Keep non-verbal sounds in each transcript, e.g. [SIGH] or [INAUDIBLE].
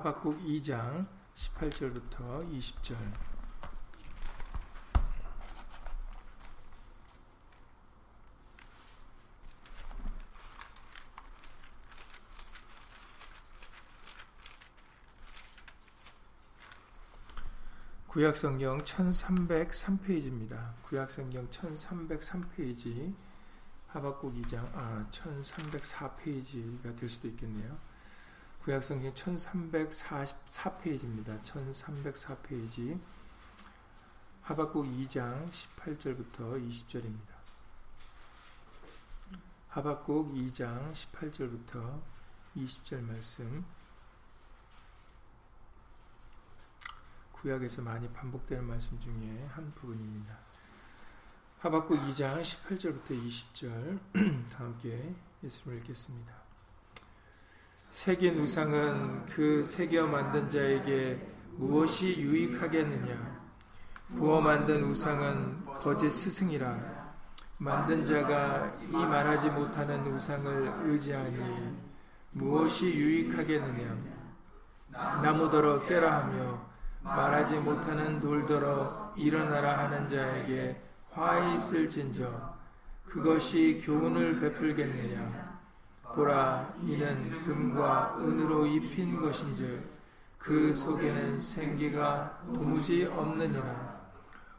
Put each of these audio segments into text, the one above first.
하박국 2장 18절부터 20절 구약성경 1303페이지입니다. 구약성경 1303페이지 하박국 2장 아 1304페이지가 될 수도 있겠네요. 구약성경 1344페이지입니다. 1304페이지 하박국 2장 18절부터 20절입니다. 하박국 2장 18절부터 20절 말씀 구약에서 많이 반복되는 말씀 중에 한 부분입니다. 하박국 2장 18절부터 20절 다 함께 예수를 읽겠습니다. 세계 우상은 그 새겨 만든 자에게 무엇이 유익하겠느냐? 부어 만든 우상은 거짓 스승이라 만든 자가 이 말하지 못하는 우상을 의지하니 무엇이 유익하겠느냐? 나무더러 깨라 하며 말하지 못하는 돌더러 일어나라 하는 자에게 화 있을 진저 그것이 교훈을 베풀겠느냐 보라 이는 금과 은으로 입힌 것인즉 그 속에는 생기가 도무지 없느니라.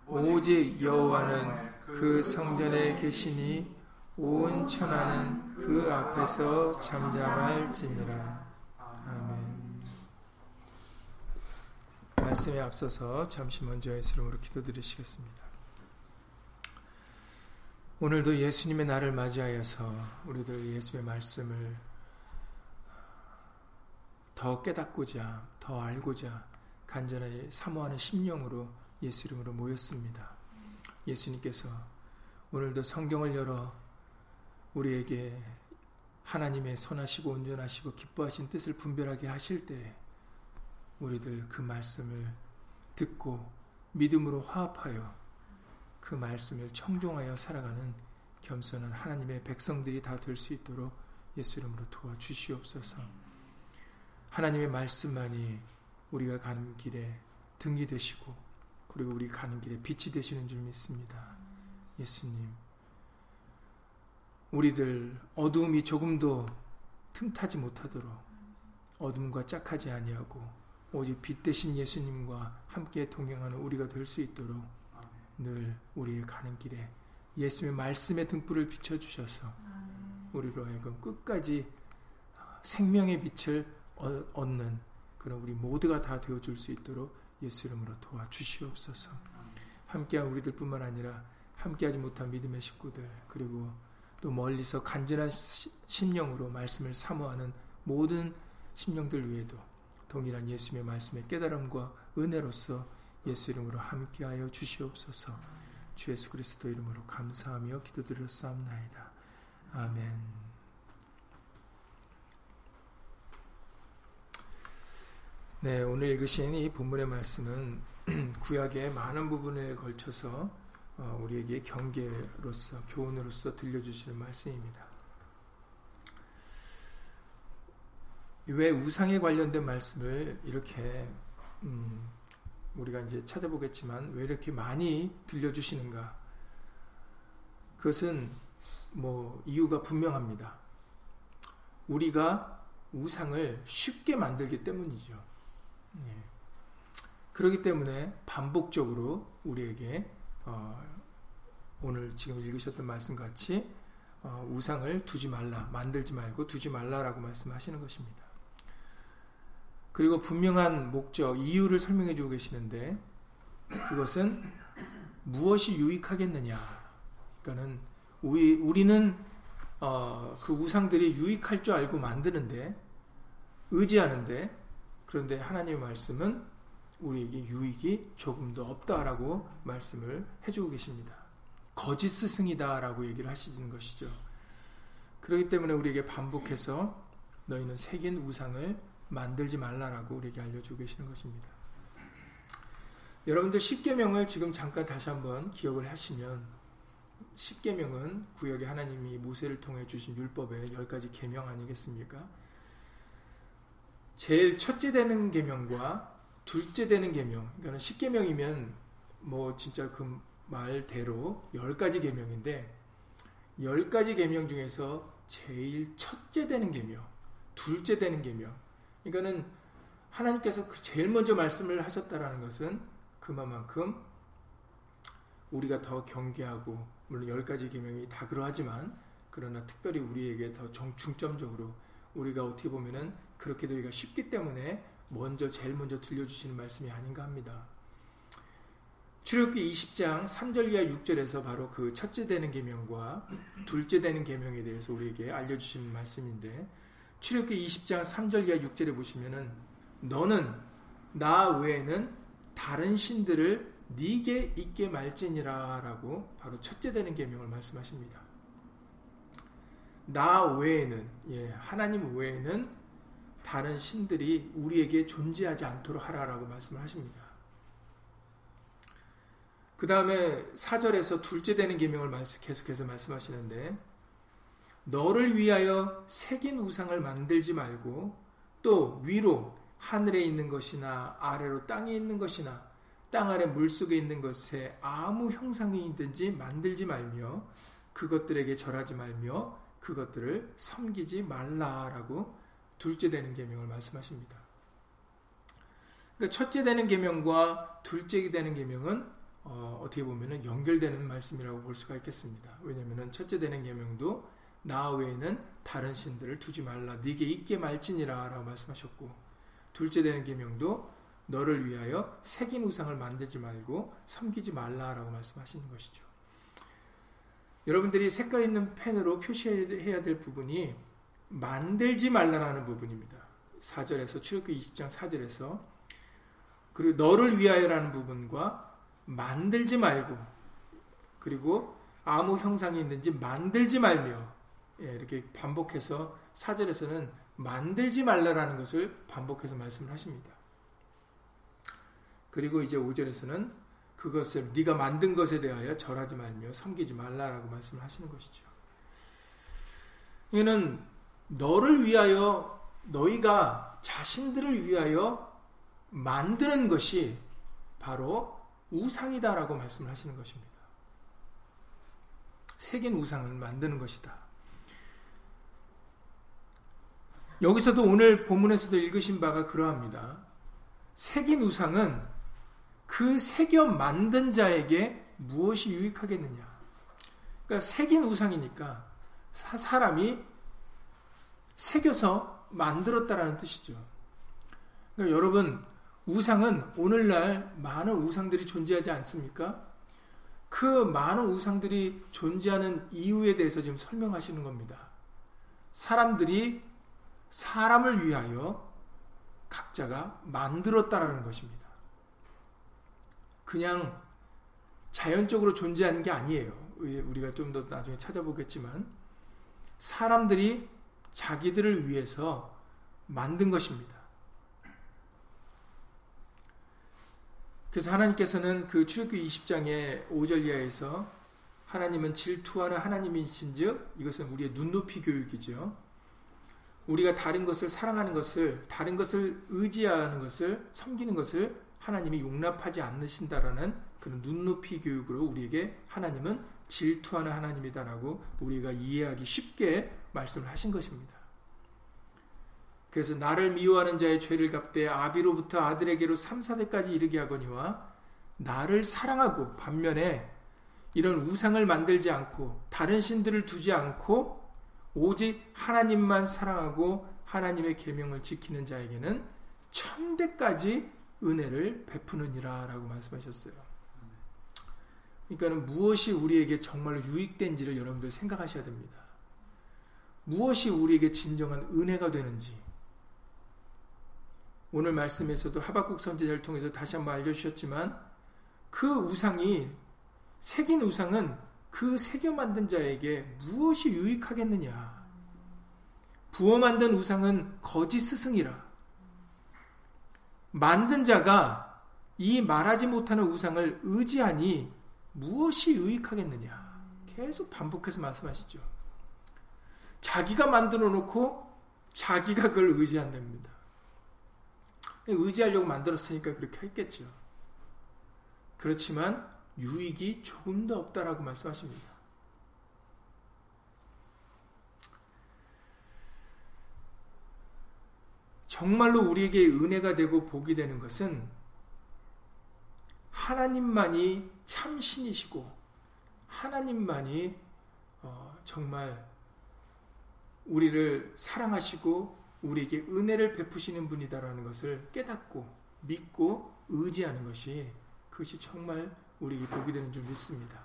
오직 여호와는 그 성전에 계시니 온 천하는 그 앞에서 잠잠할지니라. 아멘. 말씀에 앞서서 잠시 먼저 예수님으로 기도드리시겠습니다. 오늘도 예수님의 날을 맞이하여서 우리도 예수의 말씀을 더 깨닫고자, 더 알고자 간절히 사모하는 심령으로 예수 이름으로 모였습니다. 예수님께서 오늘도 성경을 열어 우리에게 하나님의 선하시고 온전하시고 기뻐하신 뜻을 분별하게 하실 때 우리들 그 말씀을 듣고 믿음으로 화합하여 그 말씀을 청종하여 살아가는 겸손한 하나님의 백성들이 다 될 수 있도록 예수 이름으로 도와주시옵소서. 하나님의 말씀만이 우리가 가는 길에 등이 되시고 그리고 우리 가는 길에 빛이 되시는 줄 믿습니다. 예수님, 우리들 어두움이 조금도 틈타지 못하도록 어둠과 짝하지 아니하고 오직 빛 대신 예수님과 함께 동행하는 우리가 될 수 있도록 늘 우리의 가는 길에 예수님의 말씀의 등불을 비춰주셔서 우리로 하여금 끝까지 생명의 빛을 얻는 그런 우리 모두가 다 되어줄 수 있도록 예수 이름으로 도와주시옵소서. 함께한 우리들 뿐만 아니라 함께하지 못한 믿음의 식구들 그리고 또 멀리서 간절한 심령으로 말씀을 사모하는 모든 심령들 위에도 동일한 예수님의 말씀의 깨달음과 은혜로서 예수 이름으로 함께하여 주시옵소서. 주 예수 그리스도 이름으로 감사하며 기도드렸사옵나이다. 아멘. 네, 오늘 읽으신 이 본문의 말씀은 [CLEARS THROAT] 구약의 많은 부분에 걸쳐서 어, 우리에게 경계로서 교훈으로서 들려주시는 말씀입니다. 왜 우상에 관련된 말씀을 이렇게 음, 우리가 이제 찾아보겠지만 왜 이렇게 많이 들려주시는가? 그것은 뭐 이유가 분명합니다. 우리가 우상을 쉽게 만들기 때문이죠. 예. 그렇기 때문에 반복적으로 우리에게 어, 오늘 지금 읽으셨던 말씀 같이 어, 우상을 두지 말라, 만들지 말고 두지 말라라고 말씀하시는 것입니다. 그리고 분명한 목적, 이유를 설명해 주고 계시는데 그것은 무엇이 유익하겠느냐. 그러니까는 우리, 우리는 어, 그 우상들이 유익할 줄 알고 만드는데 의지하는데 그런데 하나님의 말씀은 우리에게 유익이 조금도 없다라고 말씀을 해주고 계십니다. 거짓 스승이다라고 얘기를 하시는 것이죠. 그렇기 때문에 우리에게 반복해서 너희는 새긴 우상을 만들지 말라라고 우리에게 알려주고 계시는 것입니다. 여러분들 10계명을 지금 잠깐 다시 한번 기억을 하시면 10계명은 구역의 하나님이 모세를 통해 주신 율법의 10가지 계명 아니겠습니까? 제일 첫째 되는 계명과 둘째 되는 계명, 그러니까 십계명이면 뭐 진짜 그 말대로 열 가지 계명인데 열 가지 계명 중에서 제일 첫째 되는 계명, 둘째 되는 계명. 그러니까는 하나님께서 그 제일 먼저 말씀을 하셨다라는 것은 그만큼 우리가 더 경계하고 물론 열 가지 계명이 다 그러하지만 그러나 특별히 우리에게 더 중점적으로 우리가 어떻게 보면은 그렇게 되기가 쉽기 때문에 먼저 제일 먼저 들려주시는 말씀이 아닌가 합니다. 출애굽기 20장 3절 이하 6절에서 바로 그 첫째 되는 계명과 둘째 되는 계명에 대해서 우리에게 알려주신 말씀인데 출애굽기 20장 3절 이하 6절에 보시면은 너는 나 외에는 다른 신들을 네게 있게 말지니라라고 바로 첫째 되는 계명을 말씀하십니다. 나 외에는 예, 하나님 외에는 다른 신들이 우리에게 존재하지 않도록 하라라고 말씀을 하십니다. 그 다음에 4절에서 둘째 되는 계명을 계속해서 말씀하시는데 너를 위하여 새긴 우상을 만들지 말고 또 위로 하늘에 있는 것이나 아래로 땅에 있는 것이나 땅 아래 물속에 있는 것에 아무 형상이 있든지 만들지 말며 그것들에게 절하지 말며 그것들을 섬기지 말라라고 둘째 되는 계명을 말씀하십니다. 그러니까 첫째 되는 계명과 둘째 되는 계명은 어, 떻게 보면 연결되는 말씀이라고 볼 수가 있겠습니다. 왜냐하면 첫째 되는 계명도 나 외에는 다른 신들을 두지 말라 네게 있게 말지니라 라고 말씀하셨고 둘째 되는 계명도 너를 위하여 새긴 우상을 만들지 말고 섬기지 말라라고 말씀하시는 것이죠. 여러분들이 색깔 있는 펜으로 표시해야 될 부분이 만들지 말라라는 부분입니다. 4절에서 출애굽기 20장 4절에서 그리고 너를 위하여라는 부분과 만들지 말고 그리고 아무 형상이 있는지 만들지 말며 예, 이렇게 반복해서 4절에서는 만들지 말라라는 것을 반복해서 말씀을 하십니다. 그리고 이제 5절에서는 그것을 네가 만든 것에 대하여 절하지 말며 섬기지 말라라고 말씀을 하시는 것이죠. 이는 너를 위하여 너희가 자신들을 위하여 만드는 것이 바로 우상이다라고 말씀을 하시는 것입니다. 새긴 우상을 만드는 것이다. 여기서도 오늘 본문에서도 읽으신 바가 그러합니다. 새긴 우상은 그 새겨 만든 자에게 무엇이 유익하겠느냐. 그러니까 새긴 우상이니까 사람이 새겨서 만들었다라는 뜻이죠. 그러니까 여러분 우상은 오늘날 많은 우상들이 존재하지 않습니까? 그 많은 우상들이 존재하는 이유에 대해서 지금 설명하시는 겁니다. 사람들이 사람을 위하여 각자가 만들었다라는 것입니다. 그냥 자연적으로 존재하는 게 아니에요. 우리가 좀 더 나중에 찾아보겠지만 사람들이 자기들을 위해서 만든 것입니다. 그래서 하나님께서는 그 출애굽기 20장의 5절 이하에서 하나님은 질투하는 하나님이신즉 이것은 우리의 눈높이 교육이죠. 우리가 다른 것을 사랑하는 것을 다른 것을 의지하는 것을 섬기는 것을 하나님이 용납하지 않으신다라는 그런 눈높이 교육으로 우리에게 하나님은 질투하는 하나님이다라고 우리가 이해하기 쉽게 말씀을 하신 것입니다. 그래서 나를 미워하는 자의 죄를 갚되 아비로부터 아들에게로 3, 4대까지 이르게 하거니와 나를 사랑하고 반면에 이런 우상을 만들지 않고 다른 신들을 두지 않고 오직 하나님만 사랑하고 하나님의 계명을 지키는 자에게는 천대까지 은혜를 베푸느니라 라고 말씀하셨어요. 그러니까 무엇이 우리에게 정말로 유익된지를 여러분들 생각하셔야 됩니다. 무엇이 우리에게 진정한 은혜가 되는지. 오늘 말씀에서도 하박국 선지자를 통해서 다시 한번 알려주셨지만 그 우상이 새긴 우상은 그 새겨 만든 자에게 무엇이 유익하겠느냐. 부어 만든 우상은 거짓 스승이라. 만든 자가 이 말하지 못하는 우상을 의지하니 무엇이 유익하겠느냐. 계속 반복해서 말씀하시죠. 자기가 만들어 놓고 자기가 그걸 의지한답니다. 의지하려고 만들었으니까 그렇게 했겠죠. 그렇지만 유익이 조금 더 없다라고 말씀하십니다. 정말로 우리에게 은혜가 되고 복이 되는 것은 하나님만이 참신이시고 하나님만이 어, 정말 우리를 사랑하시고 우리에게 은혜를 베푸시는 분이다라는 것을 깨닫고 믿고 의지하는 것이 그것이 정말 우리에게 복이 되는 줄 믿습니다.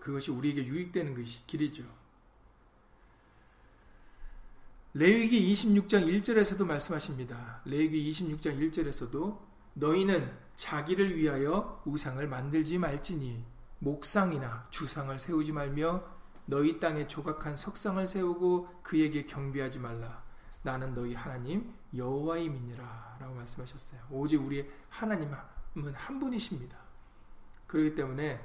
그것이 우리에게 유익되는 것이 길이죠. 레위기 26장 1절에서도 말씀하십니다. 레위기 26장 1절에서도 너희는 자기를 위하여 우상을 만들지 말지니 목상이나 주상을 세우지 말며 너희 땅에 조각한 석상을 세우고 그에게 경비하지 말라. 나는 너희 하나님 여호와임이니라 라고 말씀하셨어요. 오직 우리의 하나님은 한 분이십니다. 그렇기 때문에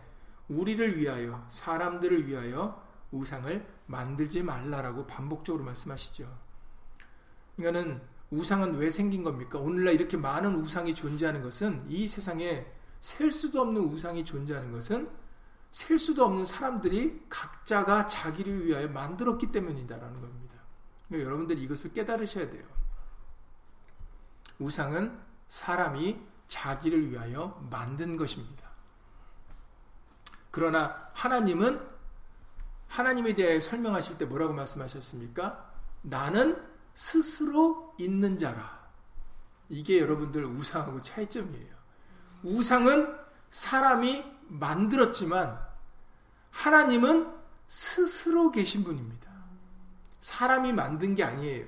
우리를 위하여 사람들을 위하여 우상을 만들지 말라라고 반복적으로 말씀하시죠. 그러니까는 우상은 왜 생긴 겁니까? 오늘날 이렇게 많은 우상이 존재하는 것은 이 세상에 셀 수도 없는 우상이 존재하는 것은 셀 수도 없는 사람들이 각자가 자기를 위하여 만들었기 때문이다라는 겁니다. 그러니까 여러분들이 이것을 깨달으셔야 돼요. 우상은 사람이 자기를 위하여 만든 것입니다. 그러나 하나님은 하나님에 대해 설명하실 때 뭐라고 말씀하셨습니까? 나는 스스로 있는 자라. 이게 여러분들 우상하고 차이점이에요. 우상은 사람이 만들었지만 하나님은 스스로 계신 분입니다. 사람이 만든 게 아니에요.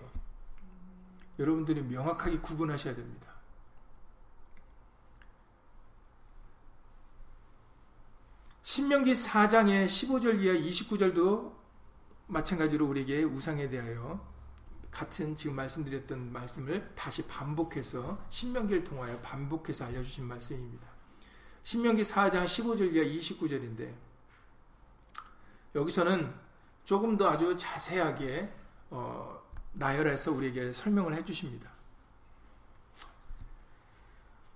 여러분들이 명확하게 구분하셔야 됩니다. 신명기 4장의 15절 이하 29절도 마찬가지로 우리에게 우상에 대하여 같은 지금 말씀드렸던 말씀을 다시 반복해서 신명기를 통하여 반복해서 알려주신 말씀입니다. 신명기 4장 15절 이하 29절인데 여기서는 조금 더 아주 자세하게 어, 나열해서 우리에게 설명을 해주십니다.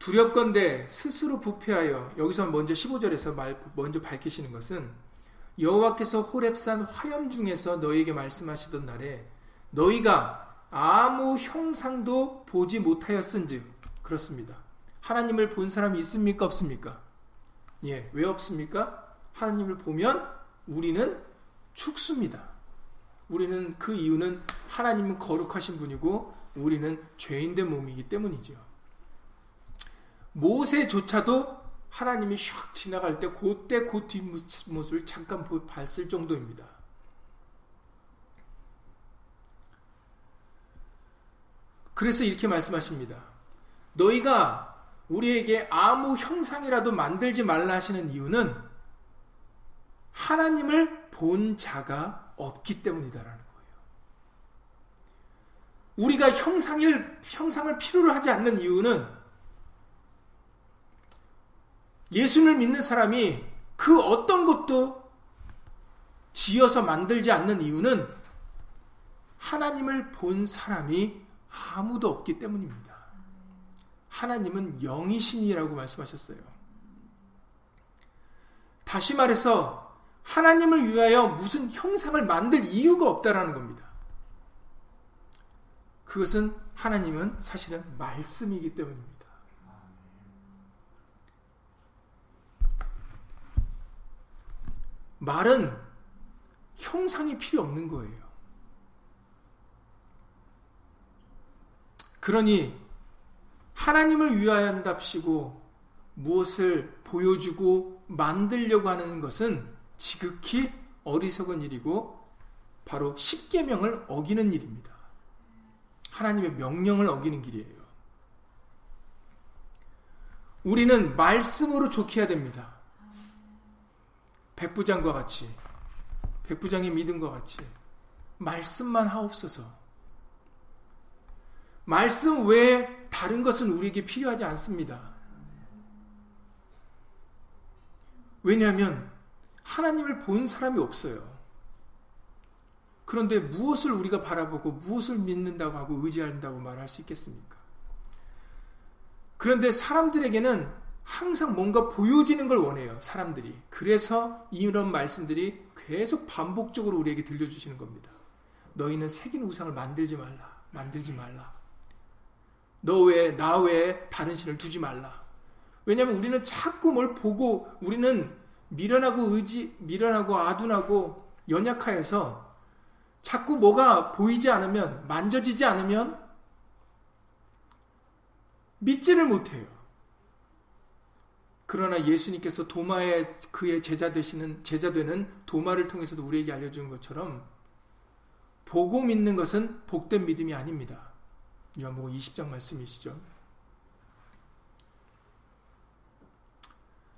두렵건대 스스로 부패하여 여기서 먼저 15절에서 말, 먼저 밝히시는 것은 여호와께서 호렙산 화염 중에서 너희에게 말씀하시던 날에 너희가 아무 형상도 보지 못하였은즉 그렇습니다. 하나님을 본 사람이 있습니까 없습니까? 예, 왜 없습니까? 하나님을 보면 우리는 죽습니다. 우리는 그 이유는 하나님은 거룩하신 분이고 우리는 죄인된 몸이기 때문이죠. 모세조차도 하나님이 샥 지나갈 때 그때 그 뒷모습을 잠깐 봤을 정도입니다. 그래서 이렇게 말씀하십니다. 너희가 우리에게 아무 형상이라도 만들지 말라 하시는 이유는 하나님을 본 자가 없기 때문이다라는 거예요. 우리가 형상을, 형상을 필요로 하지 않는 이유는 예수를 믿는 사람이 그 어떤 것도 지어서 만들지 않는 이유는 하나님을 본 사람이 아무도 없기 때문입니다. 하나님은 영이신이라고 말씀하셨어요. 다시 말해서 하나님을 위하여 무슨 형상을 만들 이유가 없다라는 겁니다. 그것은 하나님은 사실은 말씀이기 때문입니다. 말은 형상이 필요 없는 거예요. 그러니 하나님을 위하여한답시고 무엇을 보여주고 만들려고 하는 것은 지극히 어리석은 일이고 바로 십계명을 어기는 일입니다. 하나님의 명령을 어기는 길이에요. 우리는 말씀으로 좋게 해야 됩니다. 백부장과 같이 백부장의 믿음과 같이 말씀만 하옵소서. 말씀 외에 다른 것은 우리에게 필요하지 않습니다. 왜냐하면 하나님을 본 사람이 없어요. 그런데 무엇을 우리가 바라보고 무엇을 믿는다고 하고 의지한다고 말할 수 있겠습니까? 그런데 사람들에게는 항상 뭔가 보여지는 걸 원해요. 사람들이. 그래서 이런 말씀들이 계속 반복적으로 우리에게 들려주시는 겁니다. 너희는 새긴 우상을 만들지 말라. 만들지 말라. 너 외에 나 외에 다른 신을 두지 말라. 왜냐하면 우리는 자꾸 뭘 보고 우리는 미련하고 의지 미련하고 아둔하고 연약하여서 자꾸 뭐가 보이지 않으면, 만져지지 않으면 믿지를 못해요. 그러나 예수님께서 도마의 그의 제자 되시는 제자 되는 도마를 통해서도 우리에게 알려준 것처럼 보고 믿는 것은 복된 믿음이 아닙니다. 요한복음 20장 말씀이시죠.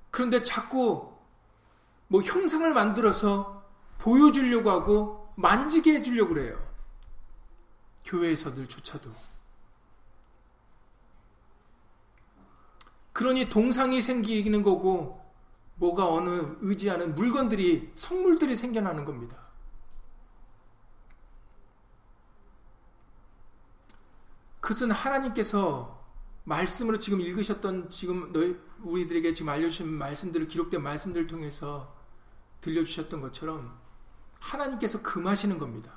그런데 자꾸 뭐 형상을 만들어서 보여주려고 하고 만지게 해주려고 그래요. 교회에서들조차도. 그러니 동상이 생기는 거고, 뭐가 어느 의지하는 물건들이, 성물들이 생겨나는 겁니다. 그것은 하나님께서 말씀으로 지금 읽으셨던 지금 너희 우리들에게 지금 알려주신 말씀들을 기록된 말씀들을 통해서 들려주셨던 것처럼 하나님께서 금하시는 겁니다.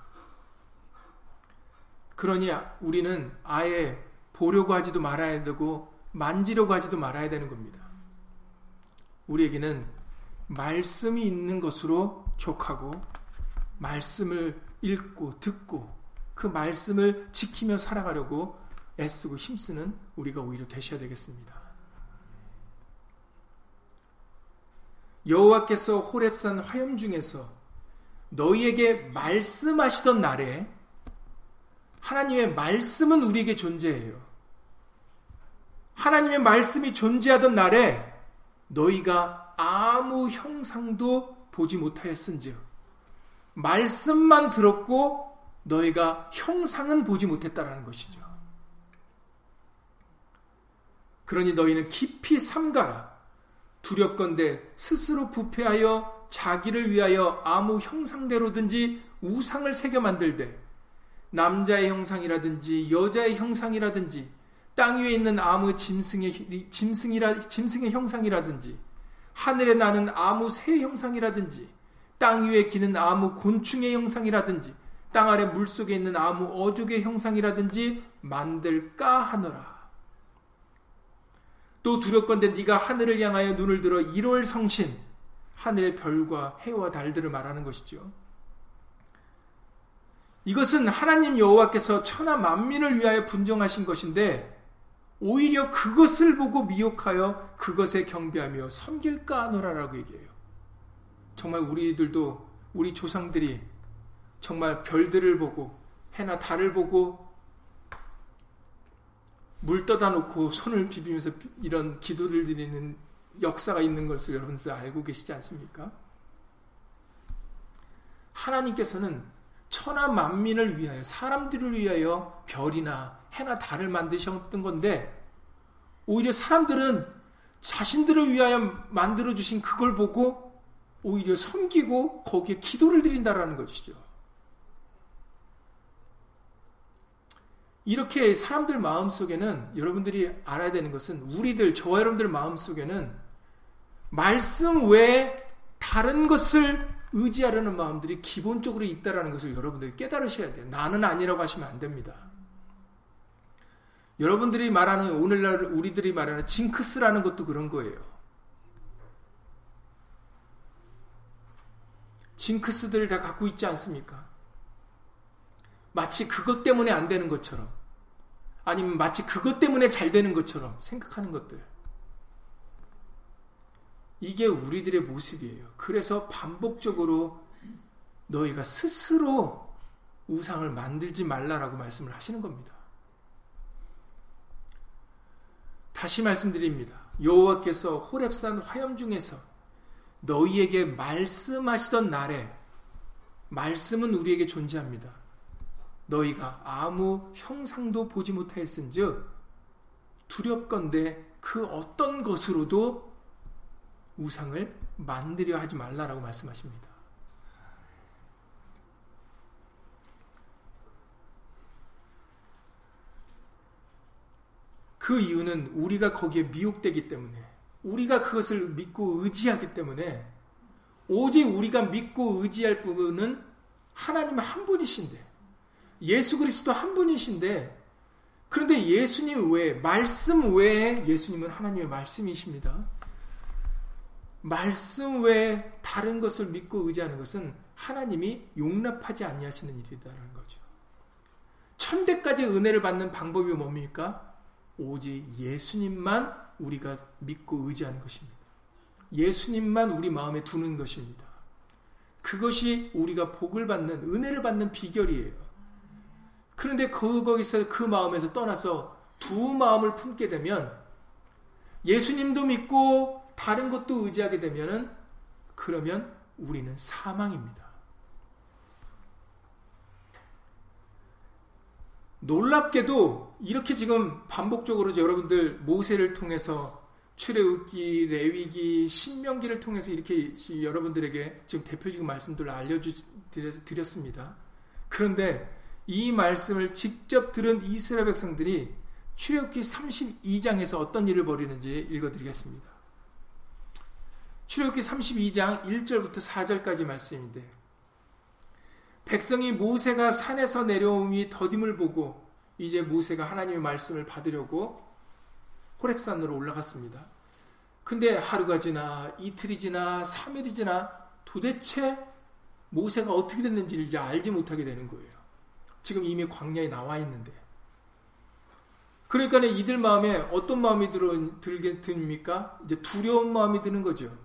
그러니 우리는 아예 보려고 하지도 말아야 되고 만지려고 하지도 말아야 되는 겁니다. 우리에게는 말씀이 있는 것으로 족하고 말씀을 읽고 듣고 그 말씀을 지키며 살아가려고 애쓰고 힘쓰는 우리가 오히려 되셔야 되겠습니다. 여호와께서 호렙산 화염 중에서 너희에게 말씀하시던 날에 하나님의 말씀은 우리에게 존재해요. 하나님의 말씀이 존재하던 날에 너희가 아무 형상도 보지 못하였은즉 말씀만 들었고 너희가 형상은 보지 못했다라는 것이죠. 그러니 너희는 깊이 삼가라. 두렵건대 스스로 부패하여 자기를 위하여 아무 형상대로든지 우상을 새겨 만들되 남자의 형상이라든지 여자의 형상이라든지 땅 위에 있는 아무 짐승의 짐승이라 짐승의 형상이라든지 하늘에 나는 아무 새 형상이라든지 땅 위에 기는 아무 곤충의 형상이라든지 땅 아래 물 속에 있는 아무 어족의 형상이라든지 만들까 하노라. 또 두렵건대 네가 하늘을 향하여 눈을 들어 1월 성신 하늘의 별과 해와 달들을 말하는 것이죠. 이것은 하나님 여호와께서 천하 만민을 위하여 분정하신 것인데 오히려 그것을 보고 미혹하여 그것에 경배하며 섬길까 하노라라고 얘기해요. 정말 우리들도 우리 조상들이 정말 별들을 보고 해나 달을 보고 물 떠다 놓고 손을 비비면서 이런 기도를 드리는 역사가 있는 것을 여러분들 알고 계시지 않습니까? 하나님께서는 천하 만민을 위하여 사람들을 위하여 별이나 해나 달을 만드셨던 건데 오히려 사람들은 자신들을 위하여 만들어 주신 그걸 보고 오히려 섬기고 거기에 기도를 드린다라는 것이죠. 이렇게 사람들 마음 속에는 여러분들이 알아야 되는 것은 우리들 저 여러분들 마음 속에는 말씀 외에 다른 것을 의지하려는 마음들이 기본적으로 있다라는 것을 여러분들이 깨달으셔야 돼요. 나는 아니라고 하시면 안 됩니다. 여러분들이 말하는 오늘날 우리들이 말하는 징크스라는 것도 그런 거예요. 징크스들을 다 갖고 있지 않습니까? 마치 그것 때문에 안 되는 것처럼 아니면 마치 그것 때문에 잘 되는 것처럼 생각하는 것들. 이게 우리들의 모습이에요. 그래서 반복적으로 너희가 스스로 우상을 만들지 말라라고 말씀을 하시는 겁니다. 다시 말씀드립니다. 여호와께서 호렙산 화염 중에서 너희에게 말씀하시던 날에 말씀은 우리에게 존재합니다. 너희가 아무 형상도 보지 못하였은즉 두렵건대 그 어떤 것으로도 우상을 만들려 하지 말라라고 말씀하십니다. 그 이유는 우리가 거기에 미혹되기 때문에 우리가 그것을 믿고 의지하기 때문에 오직 우리가 믿고 의지할 부분은 하나님 한 분이신데 예수 그리스도 한 분이신데 그런데 예수님 외에 말씀 외에 예수님은 하나님의 말씀이십니다. 말씀 외에 다른 것을 믿고 의지하는 것은 하나님이 용납하지 아니하시는 일이다라는 거죠. 천대까지 은혜를 받는 방법이 뭡니까? 오직 예수님만 우리가 믿고 의지하는 것입니다. 예수님만 우리 마음에 두는 것입니다. 그것이 우리가 복을 받는 은혜를 받는 비결이에요. 그런데 그 거기서 그 마음에서 떠나서 두 마음을 품게 되면 예수님도 믿고 다른 것도 의지하게 되면은 그러면 우리는 사망입니다. 놀랍게도 이렇게 지금 반복적으로 여러분들 모세를 통해서 출애굽기, 레위기, 신명기를 통해서 이렇게 여러분들에게 지금 대표적인 말씀들을 알려드렸습니다. 그런데 이 말씀을 직접 들은 이스라엘 백성들이 출애굽기 32장에서 어떤 일을 벌이는지 읽어드리겠습니다. 출애굽기 32장 1절부터 4절까지 말씀인데 백성이 모세가 산에서 내려옴이 더딤을 보고 이제 모세가 하나님의 말씀을 받으려고 호랩산으로 올라갔습니다. 근데 하루가 지나 이틀이 지나 3일이 지나 도대체 모세가 어떻게 됐는지를 이제 알지 못하게 되는 거예요. 지금 이미 광야에 나와 있는데. 그러니까 이들 마음에 어떤 마음이 들어, 들게 듭니까? 이제 두려운 마음이 드는 거죠.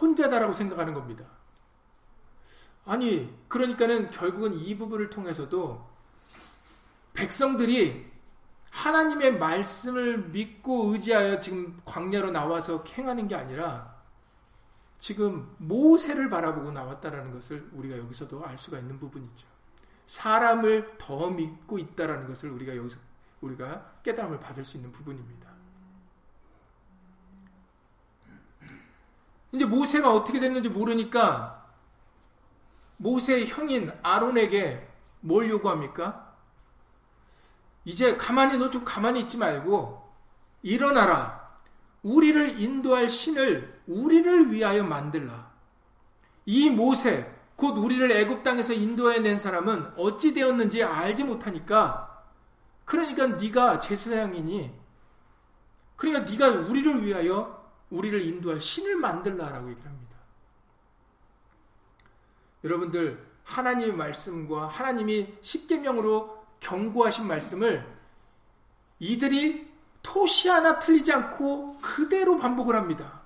혼자다라고 생각하는 겁니다. 아니, 그러니까는 결국은 이 부분을 통해서도 백성들이 하나님의 말씀을 믿고 의지하여 지금 광야로 나와서 행하는 게 아니라 지금 모세를 바라보고 나왔다라는 것을 우리가 여기서도 알 수가 있는 부분이죠. 사람을 더 믿고 있다라는 것을 우리가 여기서 우리가 깨달음을 받을 수 있는 부분입니다. 이제 모세가 어떻게 됐는지 모르니까 모세의 형인 아론에게 뭘 요구합니까? 이제 가만히 너 좀 가만히 있지 말고 일어나라. 우리를 인도할 신을 우리를 위하여 만들라. 이 모세 곧 우리를 애굽 땅에서 인도해 낸 사람은 어찌 되었는지 알지 못하니까 그러니까 네가 제사장이니 그러니까 네가 우리를 위하여 우리를 인도할 신을 만들라라고 얘기를 합니다. 여러분들 하나님의 말씀과 하나님이 십계명으로 경고하신 말씀을 이들이 토시 하나 틀리지 않고 그대로 반복을 합니다.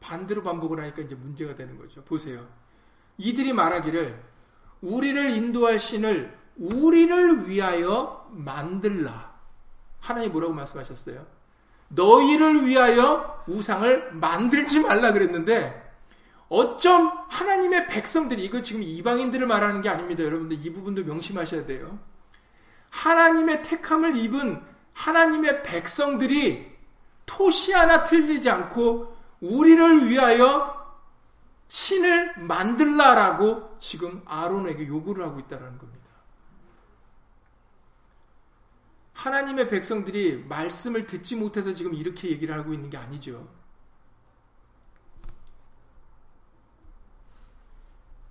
반대로 반복을 하니까 이제 문제가 되는 거죠. 보세요. 이들이 말하기를 우리를 인도할 신을 우리를 위하여 만들라. 하나님 뭐라고 말씀하셨어요? 너희를 위하여 우상을 만들지 말라 그랬는데 어쩜 하나님의 백성들이 이거 지금 이방인들을 말하는 게 아닙니다. 여러분들 이 부분도 명심하셔야 돼요. 하나님의 택함을 입은 하나님의 백성들이 토시 하나 틀리지 않고 우리를 위하여 신을 만들라라고 지금 아론에게 요구를 하고 있다는 겁니다. 하나님의 백성들이 말씀을 듣지 못해서 지금 이렇게 얘기를 하고 있는 게 아니죠.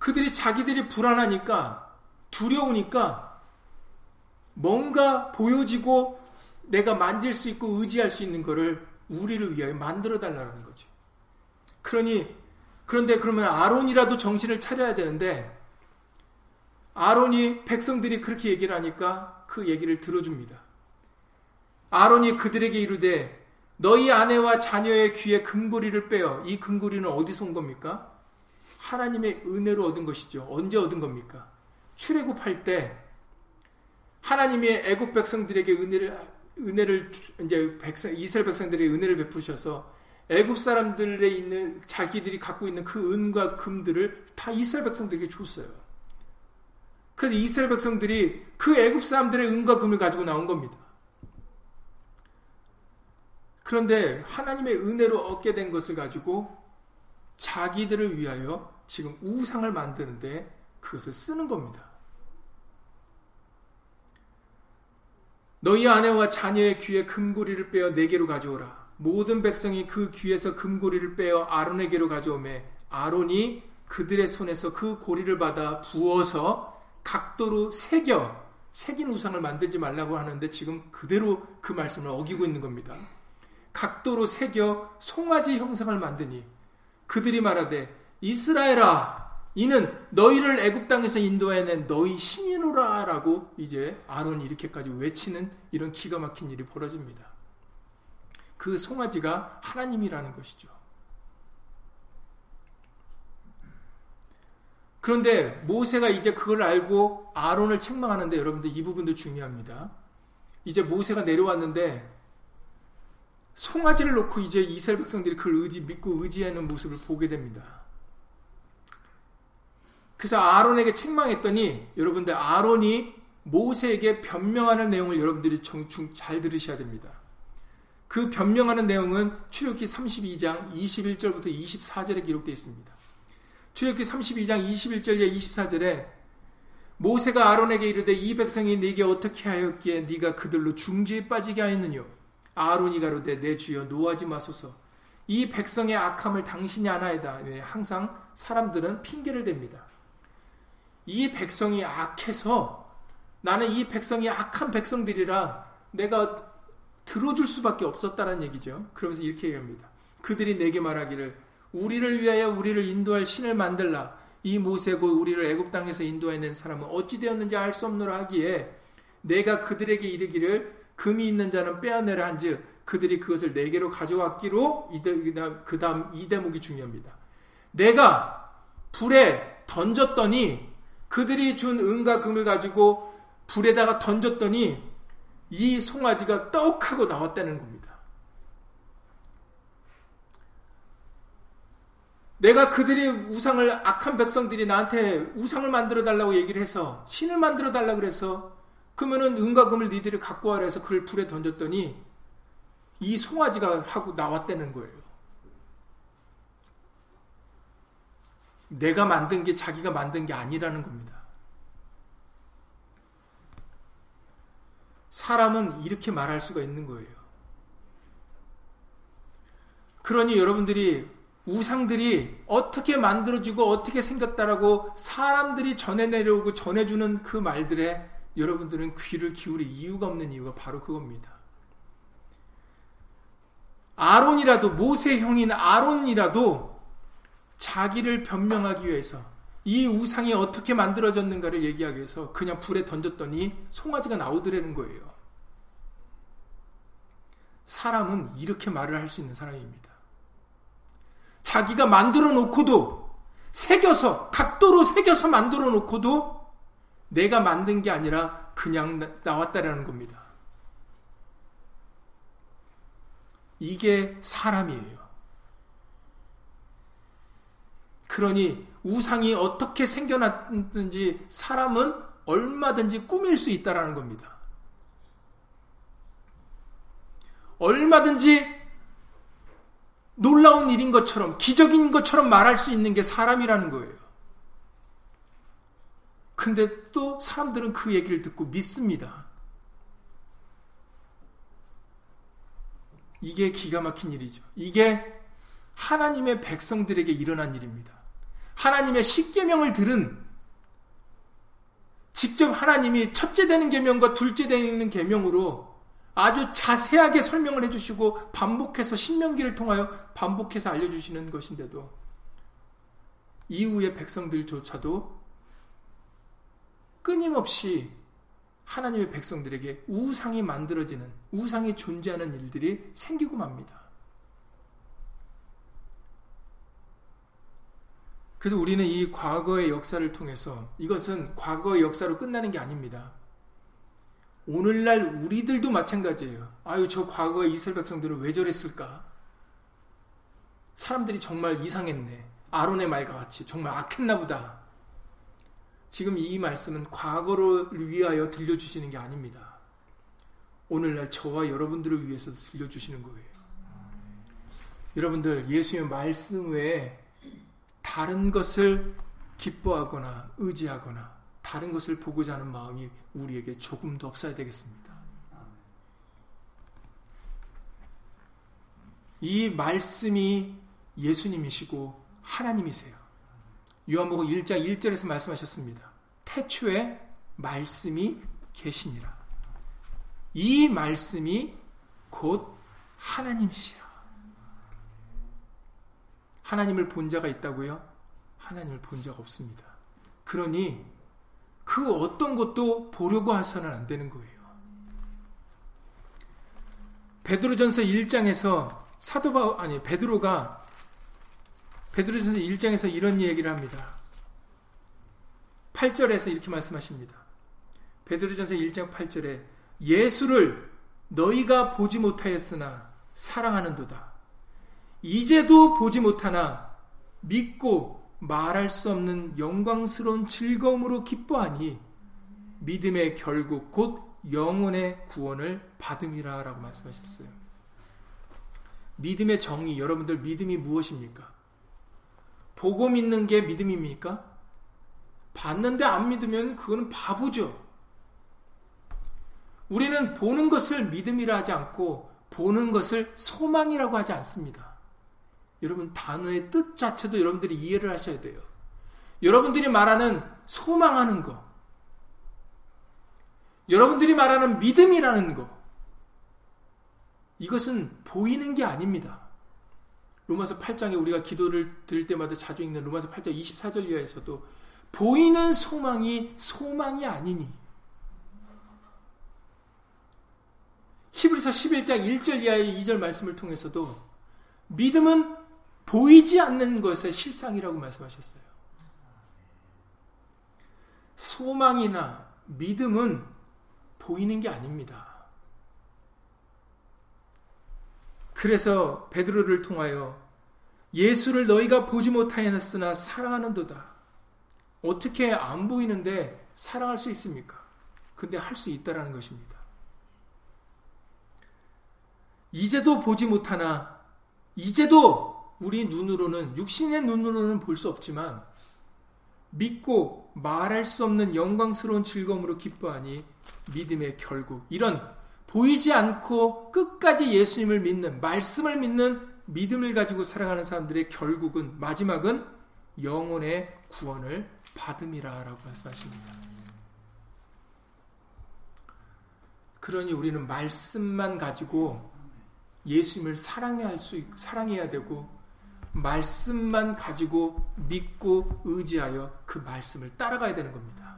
그들이 자기들이 불안하니까 두려우니까 뭔가 보여지고 내가 만질 수 있고 의지할 수 있는 것을 우리를 위하여 만들어 달라는 거죠. 그러니 그런데 그러면 아론이라도 정신을 차려야 되는데 아론이 백성들이 그렇게 얘기를 하니까 그 얘기를 들어줍니다. 아론이 그들에게 이르되 너희 아내와 자녀의 귀에 금고리를 빼어 이 금고리는 어디서 온 겁니까? 하나님의 은혜로 얻은 것이죠. 언제 얻은 겁니까? 출애굽할 때 하나님의 애국 백성들에게 은혜를 은혜를 이제 백성 이스라엘 백성들의 은혜를 베푸셔서 애굽 사람들에 있는 자기들이 갖고 있는 그 은과 금들을 다 이스라엘 백성들에게 줬어요. 그래서 이스라엘 백성들이 그 애굽 사람들의 은과 금을 가지고 나온 겁니다. 그런데 하나님의 은혜로 얻게 된 것을 가지고 자기들을 위하여 지금 우상을 만드는데 그것을 쓰는 겁니다. 너희 아내와 자녀의 귀에 금고리를 빼어 내게로 가져오라. 모든 백성이 그 귀에서 금고리를 빼어 아론에게로 가져오매 아론이 그들의 손에서 그 고리를 받아 부어서 각도로 새겨 새긴 우상을 만들지 말라고 하는데 지금 그대로 그 말씀을 어기고 있는 겁니다. 각도로 새겨 송아지 형상을 만드니 그들이 말하되 이스라엘아 이는 너희를 애굽 땅에서 인도해낸 너희 신이노라라고 이제 아론이 이렇게까지 외치는 이런 기가 막힌 일이 벌어집니다. 그 송아지가 하나님이라는 것이죠. 그런데 모세가 이제 그걸 알고 아론을 책망하는데 여러분들 이 부분도 중요합니다. 이제 모세가 내려왔는데 송아지를 놓고 이제 이스라엘 백성들이 그걸 의지 믿고 의지하는 모습을 보게 됩니다. 그래서 아론에게 책망했더니 여러분들 아론이 모세에게 변명하는 내용을 여러분들이 정중 잘 들으셔야 됩니다. 그 변명하는 내용은 출애굽기 32장 21절부터 24절에 기록되어 있습니다. 출애굽기 32장 21절에 24절에 모세가 아론에게 이르되 이 백성이 네게 어떻게 하였기에 네가 그들로 중지에 빠지게 하였느뇨 아론이 가로되 내 주여 노하지 마소서. 이 백성의 악함을 당신이 아나이다. 네, 항상 사람들은 핑계를 댑니다. 이 백성이 악해서 나는 이 백성이 악한 백성들이라 내가 들어줄 수밖에 없었다는 얘기죠. 그러면서 이렇게 얘기합니다. 그들이 내게 말하기를 우리를 위하여 우리를 인도할 신을 만들라. 이 모세고 우리를 애굽 땅에서 인도해낸 사람은 어찌 되었는지 알 수 없노라 하기에 내가 그들에게 이르기를 금이 있는 자는 빼어내라 한즉 그들이 그것을 내게로 가져왔기로 그 다음 이 대목이 중요합니다. 내가 불에 던졌더니 그들이 준 은과 금을 가지고 불에다가 던졌더니 이 송아지가 떡하고 나왔다는 겁니다. 내가 그들이 우상을 악한 백성들이 나한테 우상을 만들어 달라고 얘기를 해서 신을 만들어 달라고 그래서 그러면은 은과 금을 니들이 갖고 와라 해서 그걸 불에 던졌더니 이 송아지가 하고 나왔다는 거예요. 내가 만든 게 자기가 만든 게 아니라는 겁니다. 사람은 이렇게 말할 수가 있는 거예요. 그러니 여러분들이 우상들이 어떻게 만들어지고 어떻게 생겼다라고 사람들이 전해 내려오고 전해주는 그 말들에 여러분들은 귀를 기울일 이유가 없는 이유가 바로 그겁니다. 아론이라도 모세 형인 아론이라도 자기를 변명하기 위해서 이 우상이 어떻게 만들어졌는가를 얘기하기 위해서 그냥 불에 던졌더니 송아지가 나오더라는 거예요. 사람은 이렇게 말을 할 수 있는 사람입니다. 자기가 만들어 놓고도 새겨서 각도로 새겨서 만들어 놓고도 내가 만든 게 아니라 그냥 나왔다라는 겁니다. 이게 사람이에요. 그러니 우상이 어떻게 생겨났든지 사람은 얼마든지 꾸밀 수 있다라는 겁니다. 얼마든지 놀라운 일인 것처럼, 기적인 것처럼 말할 수 있는 게 사람이라는 거예요. 근데 또 사람들은 그 얘기를 듣고 믿습니다. 이게 기가 막힌 일이죠. 이게 하나님의 백성들에게 일어난 일입니다. 하나님의 십계명을 들은 직접 하나님이 첫째 되는 계명과 둘째 되는 계명으로 아주 자세하게 설명을 해주시고 반복해서 신명기를 통하여 반복해서 알려주시는 것인데도 이후의 백성들조차도 끊임없이 하나님의 백성들에게 우상이 만들어지는 우상이 존재하는 일들이 생기고 맙니다. 그래서 우리는 이 과거의 역사를 통해서 이것은 과거의 역사로 끝나는 게 아닙니다. 오늘날 우리들도 마찬가지예요. 아유, 저 과거의 이스라엘 백성들은 왜 저랬을까? 사람들이 정말 이상했네. 아론의 말과 같이 정말 악했나 보다. 지금 이 말씀은 과거를 위하여 들려주시는 게 아닙니다. 오늘날 저와 여러분들을 위해서 들려주시는 거예요. 여러분들, 예수의 말씀 외에 다른 것을 기뻐하거나 의지하거나 다른 것을 보고자 하는 마음이 우리에게 조금도 없어야 되겠습니다. 이 말씀이 예수님이시고 하나님이세요. 요한복음 1장 1절에서 말씀하셨습니다. 태초에 말씀이 계시니라. 이 말씀이 곧 하나님이시라. 하나님을 본 자가 있다고요? 하나님을 본 자가 없습니다. 그러니 그 어떤 것도 보려고 해서는 안 되는 거예요. 베드로전서 1장에서 사도 바 아니 베드로가 베드로전서 1장에서 이런 얘기를 합니다. 8절에서 이렇게 말씀하십니다. 베드로전서 1장 8절에 예수를 너희가 보지 못하였으나 사랑하는도다. 이제도 보지 못하나 믿고 말할 수 없는 영광스러운 즐거움으로 기뻐하니 믿음의 결국 곧 영혼의 구원을 받음이라 라고 말씀하셨어요. 믿음의 정의, 여러분들 믿음이 무엇입니까? 보고 믿는 게 믿음입니까? 봤는데 안 믿으면 그거는 바보죠. 우리는 보는 것을 믿음이라 하지 않고 보는 것을 소망이라고 하지 않습니다. 여러분 단어의 뜻 자체도 여러분들이 이해를 하셔야 돼요. 여러분들이 말하는 소망하는 거, 여러분들이 말하는 믿음이라는 거, 이것은 보이는 게 아닙니다. 로마서 8장에 우리가 기도를 드릴 때마다 자주 읽는 로마서 8장 24절 이하에서도 보이는 소망이 소망이 아니니 히브리서 11장 1절 이하의 2절 말씀을 통해서도 믿음은 보이지 않는 것의 실상이라고 말씀하셨어요. 소망이나 믿음은 보이는 게 아닙니다. 그래서 베드로를 통하여 예수를 너희가 보지 못하였으나 사랑하는도다. 어떻게 안 보이는데 사랑할 수 있습니까? 근데 할 수 있다라는 것입니다. 이제도 보지 못하나 이제도 우리 눈으로는 육신의 눈으로는 볼 수 없지만 믿고 말할 수 없는 영광스러운 즐거움으로 기뻐하니 믿음의 결국 이런 보이지 않고 끝까지 예수님을 믿는 말씀을 믿는 믿음을 가지고 살아가는 사람들의 결국은 마지막은 영혼의 구원을 받음이라 라고 말씀하십니다. 그러니 우리는 말씀만 가지고 예수님을 사랑해야 수 사랑해야 되고 말씀만 가지고 믿고 의지하여 그 말씀을 따라가야 되는 겁니다.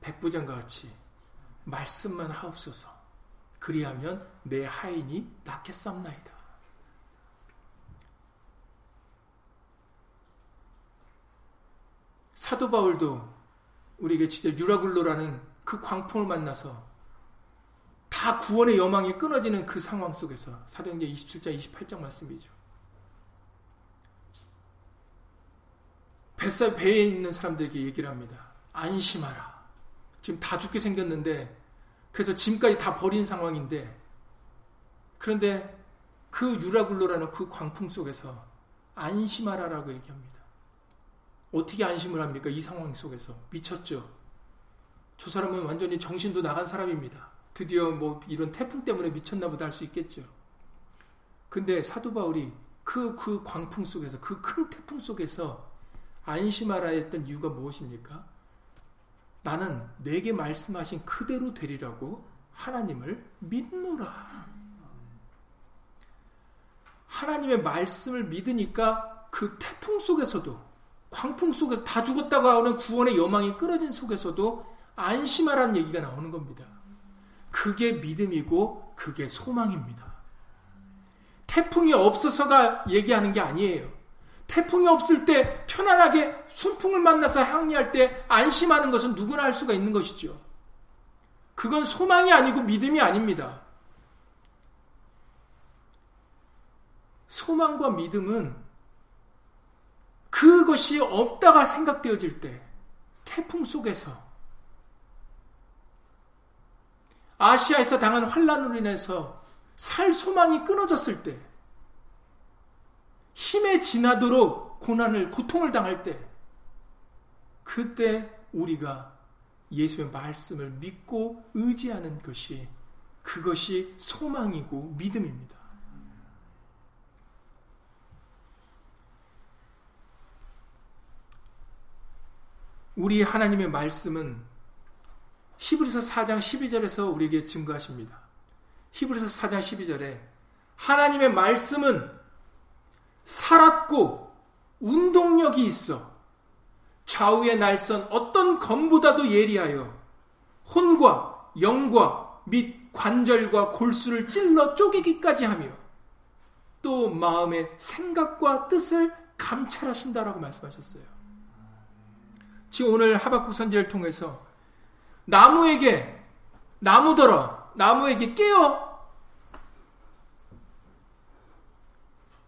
백부장과 같이 말씀만 하옵소서. 그리하면 내 하인이 낫겠삼나이다. 사도 바울도 우리에게 진짜 유라굴로라는 그 광풍을 만나서 다 구원의 여망이 끊어지는 그 상황 속에서 사도행전 27장 28장 말씀이죠. 배에 있는 사람들에게 얘기를 합니다. 안심하라. 지금 다 죽게 생겼는데 그래서 짐까지 다 버린 상황인데 그런데 그 유라굴로라는 그 광풍 속에서 안심하라라고 얘기합니다. 어떻게 안심을 합니까? 이 상황 속에서 미쳤죠. 저 사람은 완전히 정신도 나간 사람입니다. 드디어 뭐 이런 태풍 때문에 미쳤나 보다 할 수 있겠죠. 근데 사도 바울이 그, 그 광풍 속에서, 그 큰 태풍 속에서 안심하라 했던 이유가 무엇입니까? 나는 내게 말씀하신 그대로 되리라고 하나님을 믿노라. 하나님의 말씀을 믿으니까 그 태풍 속에서도 광풍 속에서 다 죽었다고 하는 구원의 여망이 끊어진 속에서도 안심하라는 얘기가 나오는 겁니다. 그게 믿음이고 그게 소망입니다. 태풍이 없어서가 얘기하는 게 아니에요. 태풍이 없을 때 편안하게 순풍을 만나서 항리할 때 안심하는 것은 누구나 할 수가 있는 것이죠. 그건 소망이 아니고 믿음이 아닙니다. 소망과 믿음은 그것이 없다가 생각되어질 때, 태풍 속에서, 아시아에서 당한 환란으로 인해서 살 소망이 끊어졌을 때, 힘에 지나도록 고난을 고통을 당할 때 그때 우리가 예수의 말씀을 믿고 의지하는 것이 그것이 소망이고 믿음입니다. 우리 하나님의 말씀은 히브리서 4장 12절에서 우리에게 증거하십니다. 히브리서 4장 12절에 하나님의 말씀은 살았고 운동력이 있어 좌우의 날선 어떤 검보다도 예리하여 혼과 영과 및 관절과 골수를 찔러 쪼개기까지 하며 또 마음의 생각과 뜻을 감찰하신다라고 말씀하셨어요. 지금 오늘 하박국 선지를 통해서 나무에게 나무더러 나무에게 깨어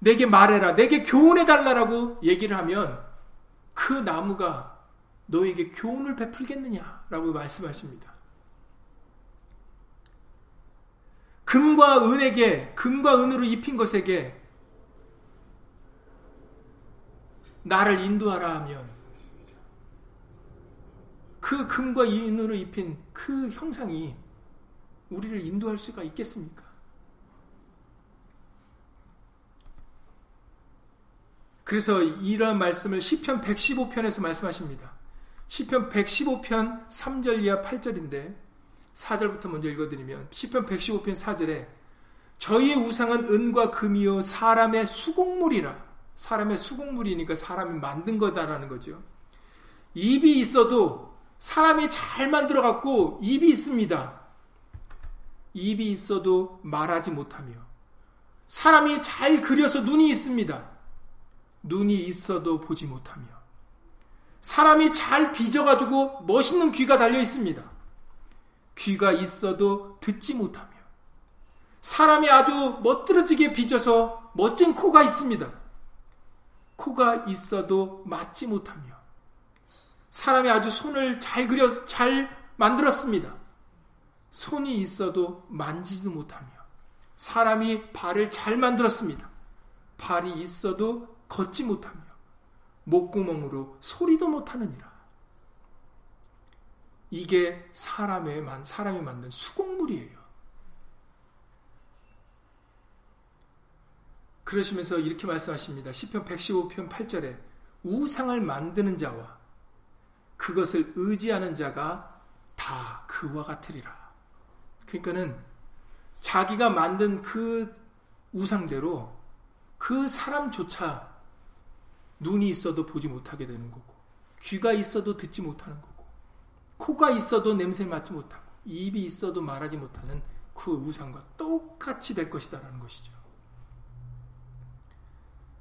내게 말해라 내게 교훈해 달라라고 얘기를 하면 그 나무가 너에게 교훈을 베풀겠느냐라고 말씀하십니다. 금과 은에게 금과 은으로 입힌 것에게 나를 인도하라 하면 그 금과 은으로 입힌 그 형상이 우리를 인도할 수가 있겠습니까? 그래서 이런 말씀을 시편 115편에서 말씀하십니다. 시편 115편 3절 이하 8절인데 4절부터 먼저 읽어드리면 시편 115편 4절에 저희의 우상은 은과 금이요 사람의 수공물이라 사람의 수공물이니까 사람이 만든 거다라는 거죠. 입이 있어도 사람이 잘 만들어 갖고 입이 있습니다. 입이 있어도 말하지 못하며 사람이 잘 그려서 눈이 있습니다. 눈이 있어도 보지 못하며 사람이 잘 빚어가지고 멋있는 귀가 달려 있습니다. 귀가 있어도 듣지 못하며 사람이 아주 멋들어지게 빚어서 멋진 코가 있습니다. 코가 있어도 맞지 못하며 사람이 아주 손을 잘 그려 잘 만들었습니다. 손이 있어도 만지지도 못하며 사람이 발을 잘 만들었습니다. 발이 있어도 걷지 못하며 목구멍으로 소리도 못하느니라. 이게 사람의 만 사람이 만든 수공물이에요. 그러시면서 이렇게 말씀하십니다. 시편 115편 8절에 우상을 만드는 자와 그것을 의지하는 자가 다 그와 같으리라. 그러니까는 자기가 만든 그 우상대로 그 사람조차 눈이 있어도 보지 못하게 되는 거고 귀가 있어도 듣지 못하는 거고 코가 있어도 냄새 맡지 못하고 입이 있어도 말하지 못하는 그 우상과 똑같이 될 것이다라는 것이죠.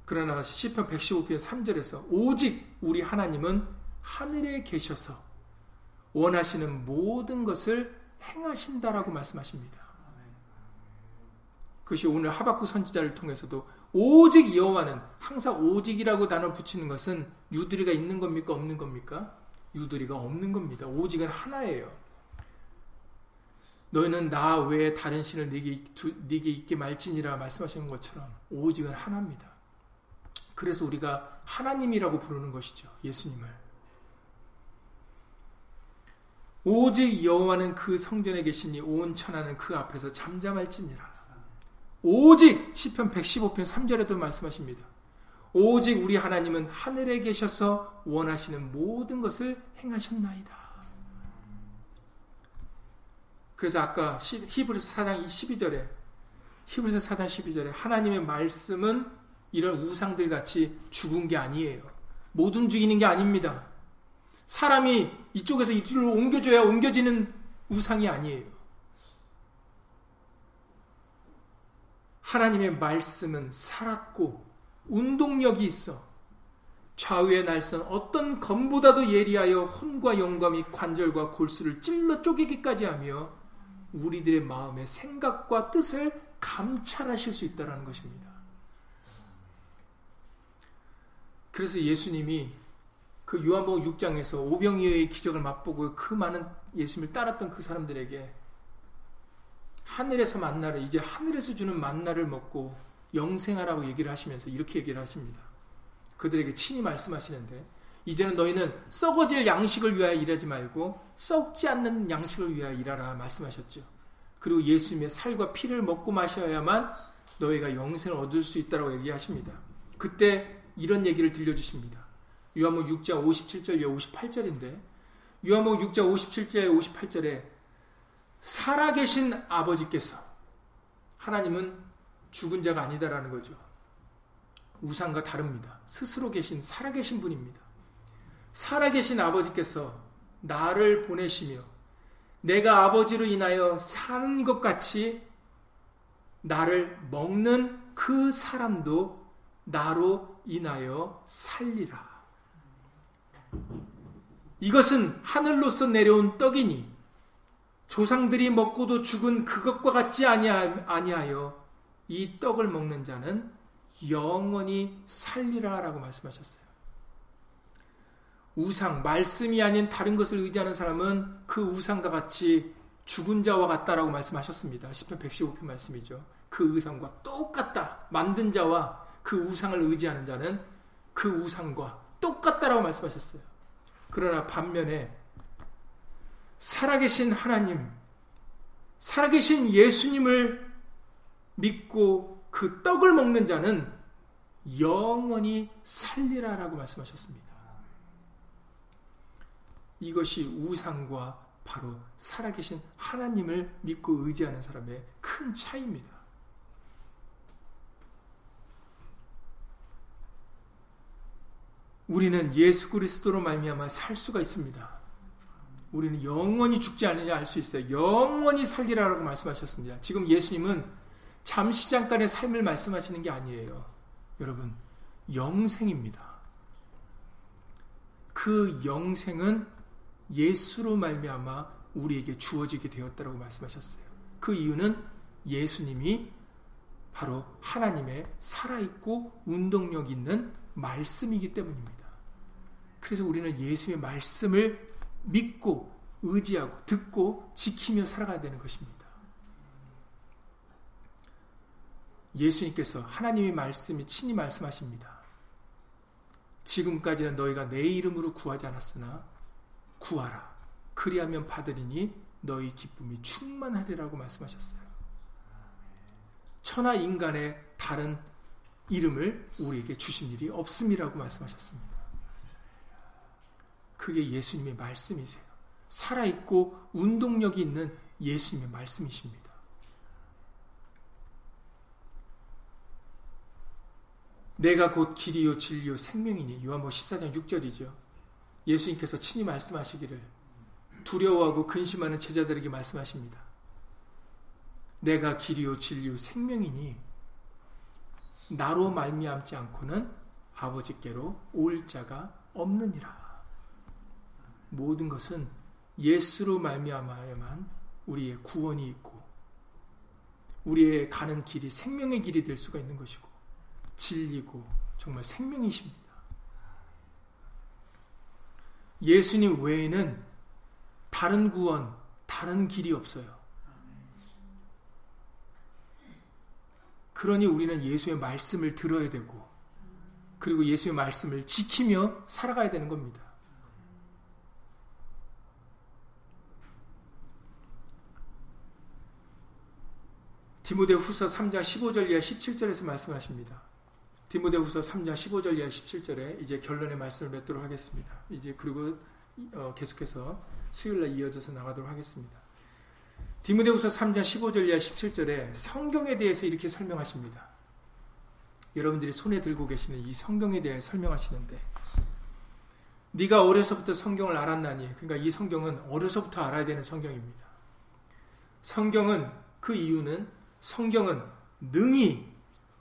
그러나 시편 115편 3절에서 오직 우리 하나님은 하늘에 계셔서 원하시는 모든 것을 행하신다라고 말씀하십니다. 그것이 오늘 하박국 선지자를 통해서도 오직 여호와는 항상 오직이라고 단어 붙이는 것은 유두리가 있는 겁니까 없는 겁니까? 유두리가 없는 겁니다. 오직은 하나예요. 너희는 나 외에 다른 신을 네게, 네게 있게 말지니라 말씀하시는 것처럼 오직은 하나입니다. 그래서 우리가 하나님이라고 부르는 것이죠. 예수님을. 오직 여호와는 그 성전에 계시니 온 천하는 그 앞에서 잠잠할지니라. 오직 시편 115편 3절에도 말씀하십니다. 오직 우리 하나님은 하늘에 계셔서 원하시는 모든 것을 행하셨나이다. 그래서 아까 히브리서 4장 12절에 히브리서 4장 12절에 하나님의 말씀은 이런 우상들 같이 죽은 게 아니에요. 못 움직이는 게 아닙니다. 사람이 이쪽에서 이쪽으로 옮겨줘야 옮겨지는 우상이 아니에요. 하나님의 말씀은 살았고 운동력이 있어 좌우의 날선 어떤 검보다도 예리하여 혼과 영감이 관절과 골수를 찔러 쪼개기까지 하며 우리들의 마음의 생각과 뜻을 감찰하실 수 있다는 것입니다. 그래서 예수님이 그 요한복음 6장에서 오병이어의 기적을 맛보고 그 많은 예수님을 따랐던 그 사람들에게 하늘에서 만나를 이제 하늘에서 주는 만나를 먹고 영생하라고 얘기를 하시면서 이렇게 얘기를 하십니다. 그들에게 친히 말씀하시는데 이제는 너희는 썩어질 양식을 위하여 일하지 말고 썩지 않는 양식을 위하여 일하라 말씀하셨죠. 그리고 예수님의 살과 피를 먹고 마셔야만 너희가 영생을 얻을 수 있다고 얘기하십니다. 그때 이런 얘기를 들려주십니다. 요한복 6장 57절, 58절인데 요한복 6장 57절, 58절에 살아계신 아버지께서 하나님은 죽은 자가 아니다라는 거죠. 우상과 다릅니다. 스스로 계신 살아계신 분입니다. 살아계신 아버지께서 나를 보내시며 내가 아버지로 인하여 사는 것 같이 나를 먹는 그 사람도 나로 인하여 살리라. 이것은 하늘로서 내려온 떡이니 조상들이 먹고도 죽은 그것과 같지 아니하여 이 떡을 먹는 자는 영원히 살리라라고 말씀하셨어요. 우상, 말씀이 아닌 다른 것을 의지하는 사람은 그 우상과 같이 죽은 자와 같다라고 말씀하셨습니다. 10편 115편 말씀이죠. 그 우상과 똑같다. 만든 자와 그 우상을 의지하는 자는 그 우상과 똑같다라고 말씀하셨어요. 그러나 반면에 살아계신 하나님, 살아계신 예수님을 믿고 그 떡을 먹는 자는 영원히 살리라라고 말씀하셨습니다. 이것이 우상과 바로 살아계신 하나님을 믿고 의지하는 사람의 큰 차이입니다. 우리는 예수 그리스도로 말미암아 살 수가 있습니다. 우리는 영원히 죽지 않느냐 알 수 있어요. 영원히 살리라라고 말씀하셨습니다. 지금 예수님은 잠시 잠깐의 삶을 말씀하시는 게 아니에요. 여러분, 영생입니다. 그 영생은 예수로 말미암아 우리에게 주어지게 되었다고 말씀하셨어요. 그 이유는 예수님이 바로 하나님의 살아있고 운동력 있는 말씀이기 때문입니다. 그래서 우리는 예수의 말씀을 믿고 의지하고 듣고 지키며 살아가야 되는 것입니다. 예수님께서 하나님의 말씀이 친히 말씀하십니다. 지금까지는 너희가 내 이름으로 구하지 않았으나 구하라. 그리하면 받으리니 너희 기쁨이 충만하리라고 말씀하셨어요. 천하 인간의 다른 이름을 우리에게 주신 일이 없음이라고 말씀하셨습니다. 그게 예수님의 말씀이세요. 살아있고 운동력이 있는 예수님의 말씀이십니다. 내가 곧 길이요 진리요 생명이니 요한복 14장 6절이죠. 예수님께서 친히 말씀하시기를 두려워하고 근심하는 제자들에게 말씀하십니다. 내가 길이요 진리요 생명이니 나로 말미암지 않고는 아버지께로 올 자가 없느니라. 모든 것은 예수로 말미암아야만 우리의 구원이 있고 우리의 가는 길이 생명의 길이 될 수가 있는 것이고 진리고 정말 생명이십니다. 예수님 외에는 다른 구원, 다른 길이 없어요. 그러니 우리는 예수의 말씀을 들어야 되고, 그리고 예수의 말씀을 지키며 살아가야 되는 겁니다. 디모데 후서 3장 15절 이하 17절에서 말씀하십니다. 디모데 후서 3장 15절 이하 17절에 이제 결론의 말씀을 맺도록 하겠습니다. 이제 그리고 어, 계속해서 수요일날 이어져서 나가도록 하겠습니다. 디모데 후서 3장 15절 이하 17절에 성경에 대해서 이렇게 설명하십니다. 여러분들이 손에 들고 계시는 이 성경에 대해 설명하시는데 네가 어려서부터 성경을 알았나니 그러니까 이 성경은 어려서부터 알아야 되는 성경입니다. 성경은 그 이유는 성경은 능히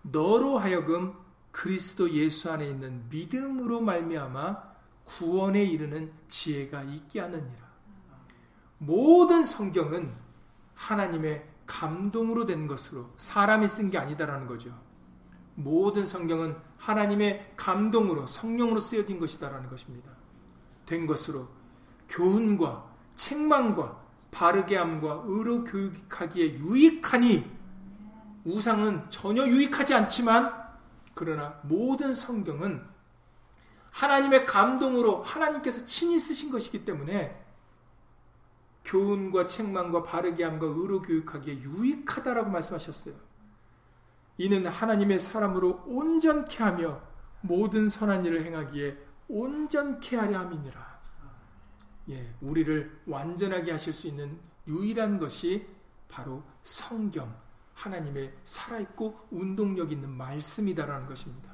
너로 하여금 그리스도 예수 안에 있는 믿음으로 말미암아 구원에 이르는 지혜가 있게 하느니라. 모든 성경은 하나님의 감동으로 된 것으로 사람이 쓴 게 아니다라는 거죠. 모든 성경은 하나님의 감동으로 성령으로 쓰여진 것이다라는 것입니다. 된 것으로 교훈과 책망과 바르게 함과 의로 교육하기에 유익하니 우상은 전혀 유익하지 않지만 그러나 모든 성경은 하나님의 감동으로 하나님께서 친히 쓰신 것이기 때문에 교훈과 책망과 바르게 함과 의로 교육하기에 유익하다라고 말씀하셨어요. 이는 하나님의 사람으로 온전케 하며 모든 선한 일을 행하기에 온전케 하려 함이니라. 예, 우리를 완전하게 하실 수 있는 유일한 것이 바로 성경, 하나님의 살아있고 운동력 있는 말씀이다라는 것입니다.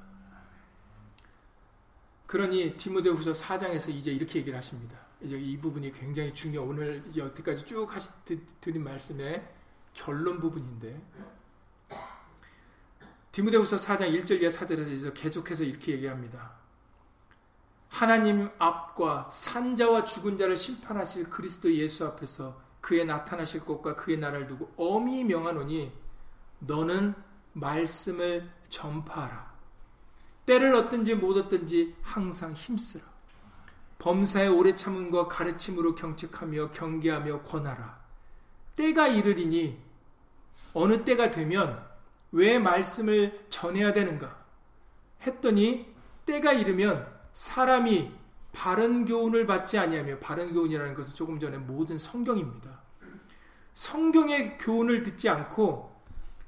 그러니 디모데후서 4장에서 이제 이렇게 얘기를 하십니다. 이제 이 부분이 굉장히 중요. 오늘 여태까지 쭉 하시 드린 말씀의 결론 부분인데 디모데후서 4장 1절 이하 4절에서 계속해서 이렇게 얘기합니다. 하나님 앞과 산자와 죽은 자를 심판하실 그리스도 예수 앞에서 그의 나타나실 것과 그의 나라를 두고 엄히 명하노니 너는 말씀을 전파하라. 때를 얻든지 못 얻든지 항상 힘쓰라. 범사의 오래 참음과 가르침으로 경책하며 경계하며 권하라. 때가 이르리니 어느 때가 되면 왜 말씀을 전해야 되는가? 했더니 때가 이르면 사람이 바른 교훈을 받지 아니하며 바른 교훈이라는 것은 조금 전에 모든 성경입니다. 성경의 교훈을 듣지 않고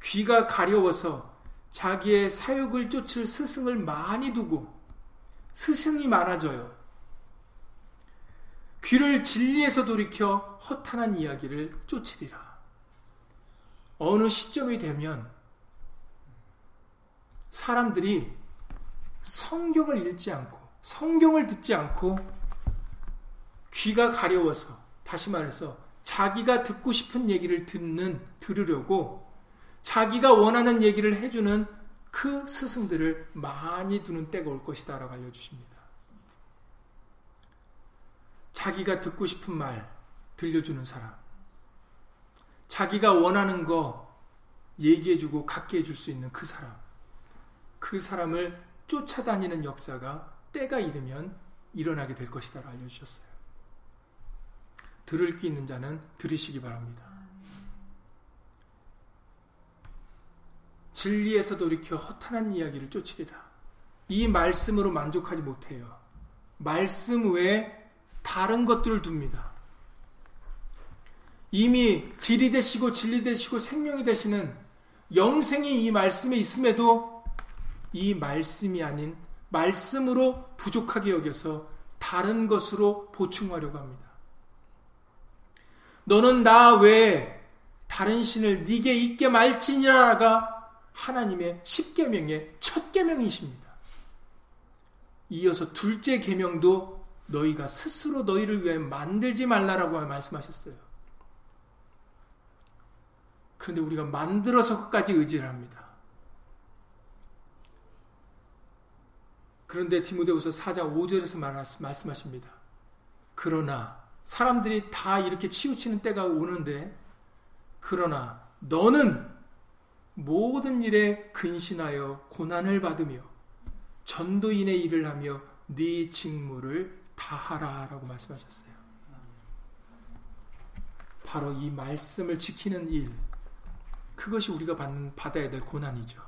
귀가 가려워서 자기의 사욕을 쫓을 스승을 많이 두고 스승이 많아져요. 귀를 진리에서 돌이켜 허탄한 이야기를 쫓으리라. 어느 시점이 되면 사람들이 성경을 읽지 않고 성경을 듣지 않고 귀가 가려워서 다시 말해서 자기가 듣고 싶은 얘기를 듣는 들으려고 자기가 원하는 얘기를 해주는 그 스승들을 많이 두는 때가 올 것이다 라고 알려주십니다. 자기가 듣고 싶은 말 들려주는 사람, 자기가 원하는 거 얘기해주고 갖게 해줄 수 있는 그 사람, 그 사람을 쫓아다니는 역사가 때가 이르면 일어나게 될 것이다 알려주셨어요. 들을 귀 있는 자는 들으시기 바랍니다. 진리에서 돌이켜 허탄한 이야기를 쫓으리라. 이 말씀으로 만족하지 못해요. 말씀 외에 다른 것들을 둡니다. 이미 길이 되시고 진리 되시고 생명이 되시는 영생이 이 말씀에 있음에도 이 말씀이 아닌 말씀으로 부족하게 여겨서 다른 것으로 보충하려고 합니다. 너는 나 외에 다른 신을 네게 있게 말지니라가 하나님의 십계명의 첫 계명이십니다. 이어서 둘째 계명도 너희가 스스로 너희를 위해 만들지 말라라고 말씀하셨어요. 그런데 우리가 만들어서 끝까지 의지를 합니다. 그런데 디모데후서 4장 5절에서 말씀하십니다. 그러나 사람들이 다 이렇게 치우치는 때가 오는데 그러나 너는 모든 일에 근신하여 고난을 받으며 전도인의 일을 하며 네 직무를 다하라라고 말씀하셨어요. 바로 이 말씀을 지키는 일 그것이 우리가 받는 받아야 될 고난이죠.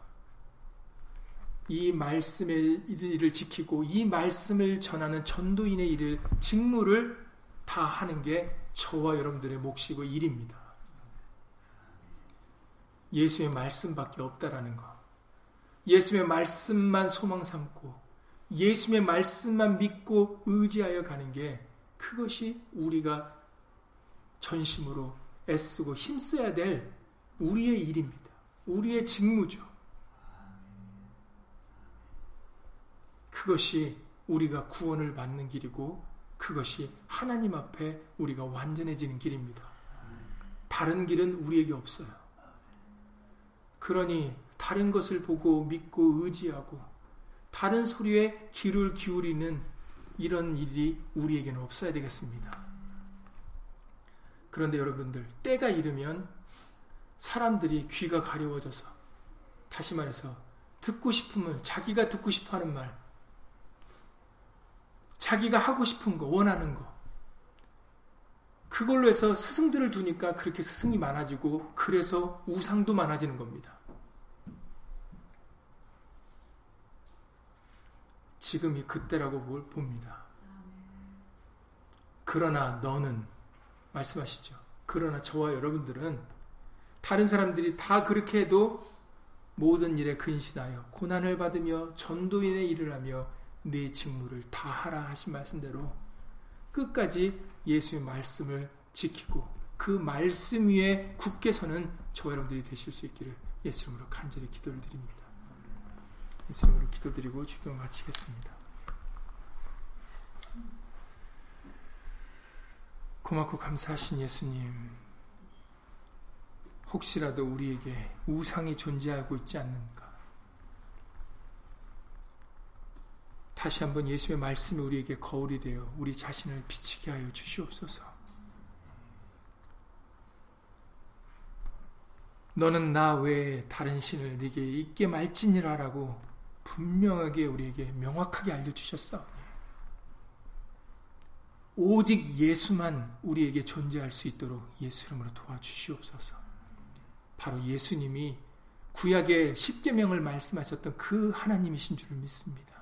이 말씀의 일을 지키고 이 말씀을 전하는 전도인의 일을 직무를 다 하는 게 저와 여러분들의 몫이고 일입니다. 예수의 말씀밖에 없다라는 것. 예수의 말씀만 소망 삼고 예수의 말씀만 믿고 의지하여 가는 게 그것이 우리가 전심으로 애쓰고 힘써야 될 우리의 일입니다. 우리의 직무죠. 그것이 우리가 구원을 받는 길이고 그것이 하나님 앞에 우리가 완전해지는 길입니다. 다른 길은 우리에게 없어요. 그러니 다른 것을 보고 믿고 의지하고 다른 소리에 귀를 기울이는 이런 일이 우리에게는 없어야 되겠습니다. 그런데 여러분들, 때가 이르면 사람들이 귀가 가려워져서 다시 말해서 듣고 싶음을 자기가 듣고 싶어 하는 말, 자기가 하고 싶은 거, 원하는 거. 그걸로 해서 스승들을 두니까 그렇게 스승이 많아지고 그래서 우상도 많아지는 겁니다. 지금이 그때라고 봅니다. 그러나 너는 말씀하시죠. 그러나 저와 여러분들은 다른 사람들이 다 그렇게 해도 모든 일에 근신하여 고난을 받으며 전도인의 일을 하며 내 직무를 다 하라 하신 말씀대로 끝까지 예수의 말씀을 지키고 그 말씀 위에 굳게 서는 저와 여러분들이 되실 수 있기를 예수 이름으로 간절히 기도를 드립니다. 예수 이름으로 기도드리고 주기도 마치겠습니다. 고맙고 감사하신 예수님 혹시라도 우리에게 우상이 존재하고 있지 않는가 다시 한번 예수의 말씀이 우리에게 거울이 되어 우리 자신을 비치게 하여 주시옵소서. 너는 나 외에 다른 신을 네게 있게 말지니라라고 분명하게 우리에게 명확하게 알려주셨어. 오직 예수만 우리에게 존재할 수 있도록 예수 이름으로 도와주시옵소서. 바로 예수님이 구약의 십계명을 말씀하셨던 그 하나님이신 줄을 믿습니다.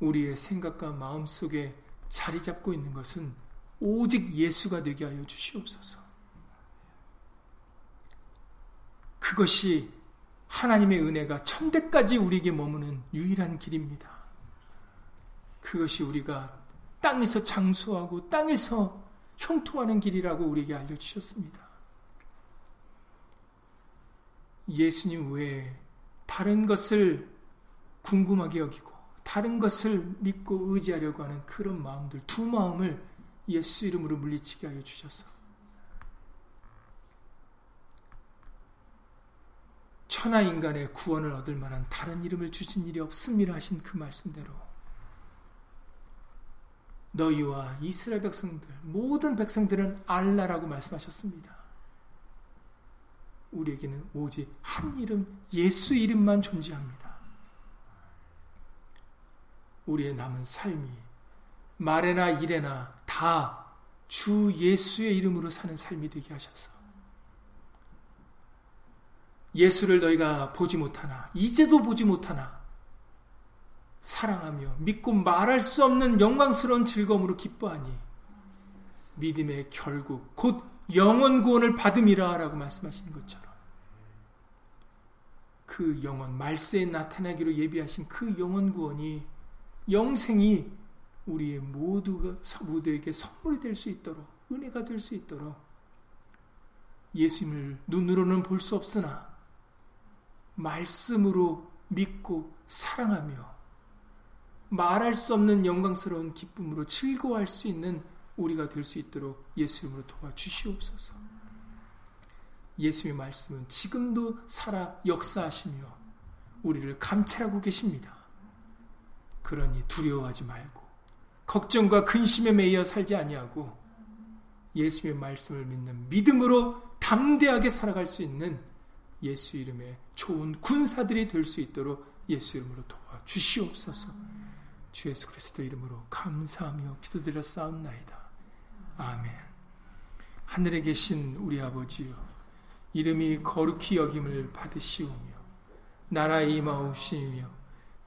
우리의 생각과 마음 속에 자리 잡고 있는 것은 오직 예수가 되게 하여 주시옵소서. 그것이 하나님의 은혜가 천대까지 우리에게 머무는 유일한 길입니다. 그것이 우리가 땅에서 장수하고 땅에서 형통하는 길이라고 우리에게 알려주셨습니다. 예수님 외에 다른 것을 궁금하게 여기고 다른 것을 믿고 의지하려고 하는 그런 마음들, 두 마음을 예수 이름으로 물리치게 하여 주셔서 천하 인간의 구원을 얻을 만한 다른 이름을 주신 일이 없음이라 하신 그 말씀대로 너희와 이스라엘 백성들 모든 백성들은 알라라고 말씀하셨습니다. 우리에게는 오직 한 이름 예수 이름만 존재합니다. 우리의 남은 삶이 말에나 일에나 다 주 예수의 이름으로 사는 삶이 되게 하셔서 예수를 너희가 보지 못하나 이제도 보지 못하나 사랑하며 믿고 말할 수 없는 영광스러운 즐거움으로 기뻐하니 믿음의 결국 곧 영원 구원을 받음이라 라고 말씀하신 것처럼 그 영원 말세에 나타나기로 예비하신 그 영원 구원이 영생이 우리의 모두가 모두에게 선물이 될 수 있도록 은혜가 될 수 있도록 예수님을 눈으로는 볼 수 없으나 말씀으로 믿고 사랑하며 말할 수 없는 영광스러운 기쁨으로 즐거워할 수 있는 우리가 될 수 있도록 예수 이름으로 도와주시옵소서. 예수의 말씀은 지금도 살아 역사하시며 우리를 감찰하고 계십니다. 그러니 두려워하지 말고 걱정과 근심에 매여 살지 아니하고 예수의 말씀을 믿는 믿음으로 담대하게 살아갈 수 있는 예수 이름의 좋은 군사들이 될 수 있도록 예수 이름으로 도와 주시옵소서. 주 예수 그리스도 이름으로 감사하며 기도드려 싸움나이다. 아멘. 하늘에 계신 우리 아버지여, 이름이 거룩히 여김을 받으시오며, 나라의 임하옵시며,